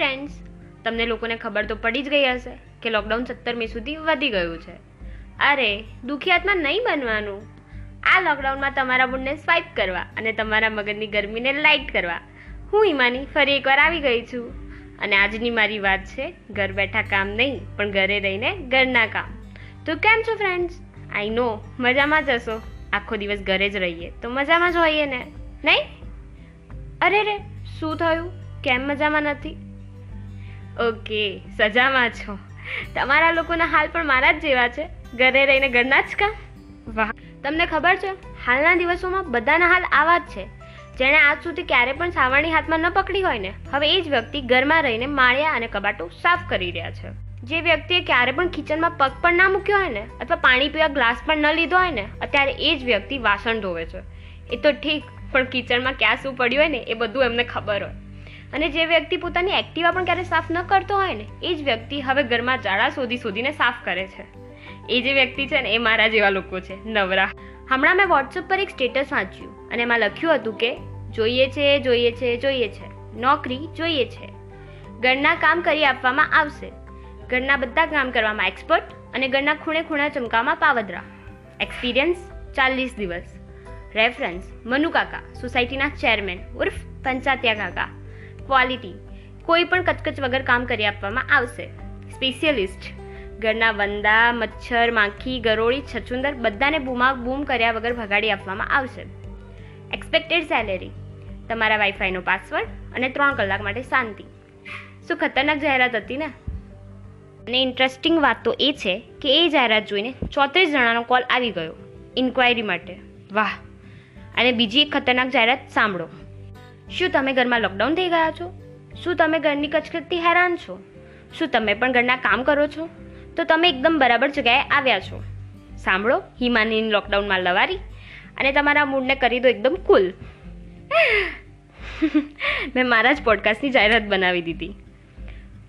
Friends તમને લોકોને ખબર તો પડી જ ગઈ હશે કે લોકડાઉન સત્તર મે સુધી વધી ગયું છે. અરે, દુખી નહીં બનવાનું. આ લોકડાઉનમાં તમારા મૂડને સ્વાઇપ કરવા અને તમારા મગજની ગરમીને લાઇટ કરવા. હું ઈમાની ફરી એકવાર આવી ગઈ છું. અને આજની મારી વાત છે, ઘર બેઠા કામ નહીં, પણ ઘરે રહીને ઘરના કામ. તો કેમ છો ફ્રેન્ડ્સ આઈ નો મજામાં જ હશો. આખો દિવસ ઘરે જ રહીએ, તો મજામાં જ હોઈએ ને? નહીં? અરે રે, શું થયું? કેમ મજામાં નથી? ઓકે સજામાં છો. તમારા લોકોના હાલ પણ મારા જ જેવા છે. ઘરે રહીને ઘરના જ કામ? વાહ. તમને ખબર છે હાલના દિવસોમાં બધાના હાલ આવા જ છે. જેણે આજ સુધી ક્યારે પણ સાવરણી હાથમાં ન પકડી હોય ને હવે એ જ વ્યક્તિ ઘરમાં રહીને માળિયા અને કબાટો સાફ કરી રહ્યા છે. જે વ્યક્તિએ ક્યારે પણ કિચનમાં પગ પણ ના મૂક્યો હોય ને અથવા પાણી પીવા ગ્લાસ પણ ન લીધો હોય ને અત્યારે એ જ વ્યક્તિ વાસણ ધોવે છે. એ તો ઠીક પણ કિચનમાં ક્યાં શું પડ્યું હોય ને એ બધું એમને ખબર હોય. અને જે વ્યક્તિ પોતાની એક્ટિવા પણ ક્યારે સાફ ન કરતો હોય ને, એ જ વ્યક્તિ હવે ઘરમાં જાળા શોધી શોધીને સાફ કરે છે. એ જે વ્યક્તિ છે ને, એ મારા જેવા લોકો છે. નવરા. હમણાં મેં વોટ્સઅપ પર એક સ્ટેટસ વાંચ્યું અને એમાં લખ્યું હતું કે, જોઈએ છે જોઈએ છે જોઈએ છે. નોકરી જોઈએ છે. ઘરના કામ કરી આપવામાં આવશે. ઘરના બધા કામ કરવામાં એક્સપર્ટ અને ઘરના ખૂણે ખૂણા ચમકામાં પાવદરા. એક્સપિરિયન્સ ચાલીસ દિવસ. રેફરન્સ મનુ કાકા સોસાયટીના ચેરમેન ઉર્ફ પંચાત્યા કાકા. ક્વોલિટી કોઈ પણ કચકચ વગર કામ કરી આપવામાં આવશે. સ્પેશિયલિસ્ટ ઘરના વંદા, મચ્છર, માખી, ગરોળી છચુંદર બધાને બૂમા બૂમ કર્યા વગર ભગાડી આપવામાં આવશે. એક્સપેક્ટેડ સેલેરી તમારા વાઈફાઈનો પાસવર્ડ અને ત્રણ કલાક માટે શાંતિ. શું ખતરનાક જાહેરાત હતી ને? અને ઇન્ટરેસ્ટિંગ વાત તો એ છે કે એ જાહેરાત જોઈને ચોત્રીસ જણાનો કોલ આવી ગયો ઇન્ક્વાયરી માટે. વાહ! અને બીજી એક ખતરનાક જાહેરાત સાંભળો. શું તમે ઘરમાં લોકડાઉન થઈ ગયા છો? શું તમે ઘરની કચકચથી હેરાન છો? શું તમે પણ ઘરના કામ કરો છો? તો તમે એકદમ બરાબર જગ્યાએ આવ્યા છો. સાંભળો હિમાની લોકડાઉનમાં લવારી અને તમારા મૂડને કરી દો એકદમ કુલ મેં મારા જ પોડકાસ્ટની જાહેરાત બનાવી દીધી.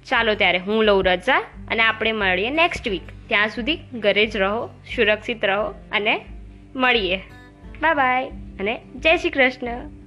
ચાલો ત્યારે હું લઉં રજા અને આપણે મળીએ નેક્સ્ટ વીક ત્યાં સુધી ઘરે જ રહો, સુરક્ષિત રહો અને મળીએ. બાય બાય અને જય શ્રી કૃષ્ણ.